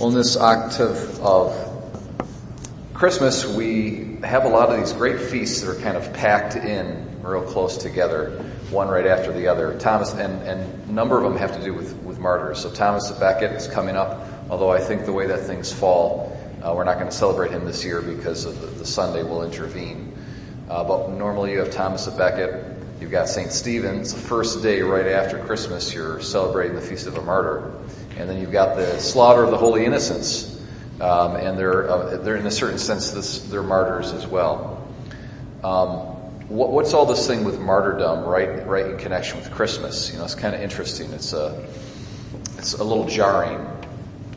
Well, in this octave of Christmas, we have a lot of these great feasts that are kind of packed in real close together, one right after the other. Thomas, and, and a number of them have to do with, with martyrs. So Thomas Becket is coming up, although I think the way that things fall, uh, we're not going to celebrate him this year because of the, the Sunday will intervene. Uh, but normally you have Thomas Becket, you've got St. Stephen's, the first day right after Christmas, you're celebrating the Feast of a Martyr. And then you've got the slaughter of the Holy Innocents, um, and they're uh, they're in a certain sense this, they're martyrs as well. Um, what, what's all this thing with martyrdom, right? Right in connection with Christmas, you know, it's kind of interesting. It's a it's a little jarring,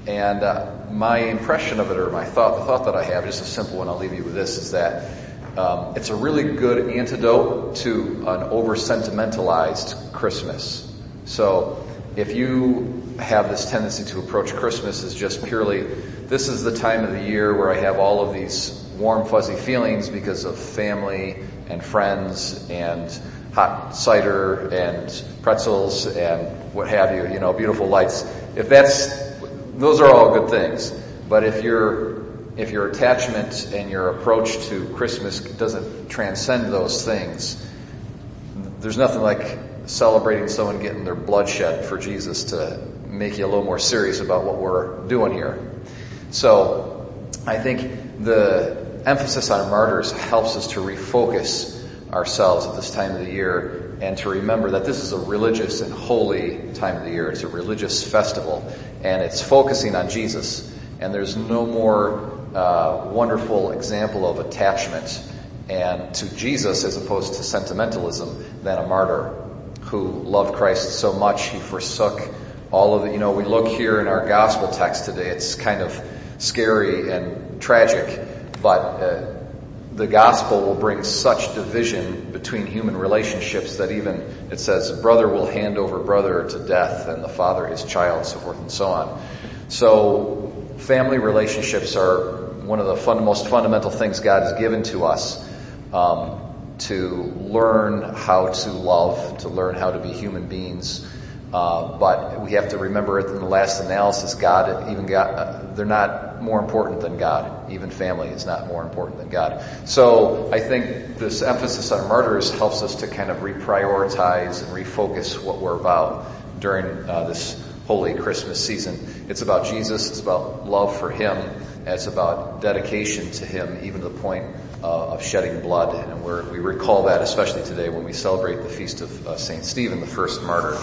and uh, my impression of it, or my thought, the thought that I have, just a simple one. I'll leave you with this: is that um, it's a really good antidote to an over sentimentalized Christmas. So if you have this tendency to approach Christmas as just purely, this is the time of the year where I have all of these warm, fuzzy feelings because of family and friends and hot cider and pretzels and what have you, you know, beautiful lights. If that's, those are all good things. But if your, if your attachment and your approach to Christmas doesn't transcend those things, there's nothing like celebrating someone getting their blood shed for Jesus to make you a little more serious about what we're doing here. So I think the emphasis on martyrs helps us to refocus ourselves at this time of the year and to remember that this is a religious and holy time of the year. It's a religious festival and it's focusing on Jesus. And there's no more wonderful example of attachment and to Jesus as opposed to sentimentalism than a martyr who loved Christ so much he forsook all of the, you know, we look here in our gospel text today, it's kind of scary and tragic, but uh, the gospel will bring such division between human relationships that even it says brother will hand over brother to death and the father his child, so forth and so on. So family relationships are one of the fun, most fundamental things God has given to us. Um, to learn how to love, to learn how to be human beings. Uh, but we have to remember it in the last analysis, God, even God, uh, they're not more important than God. Even family is not more important than God. So I think this emphasis on martyrs helps us to kind of reprioritize and refocus what we're about during uh, this holy Christmas season. It's about Jesus. It's about love for Him. It's about dedication to Him, even to the point uh, of shedding blood. And we recall that especially today when we celebrate the feast of uh, St. Stephen, the first martyr.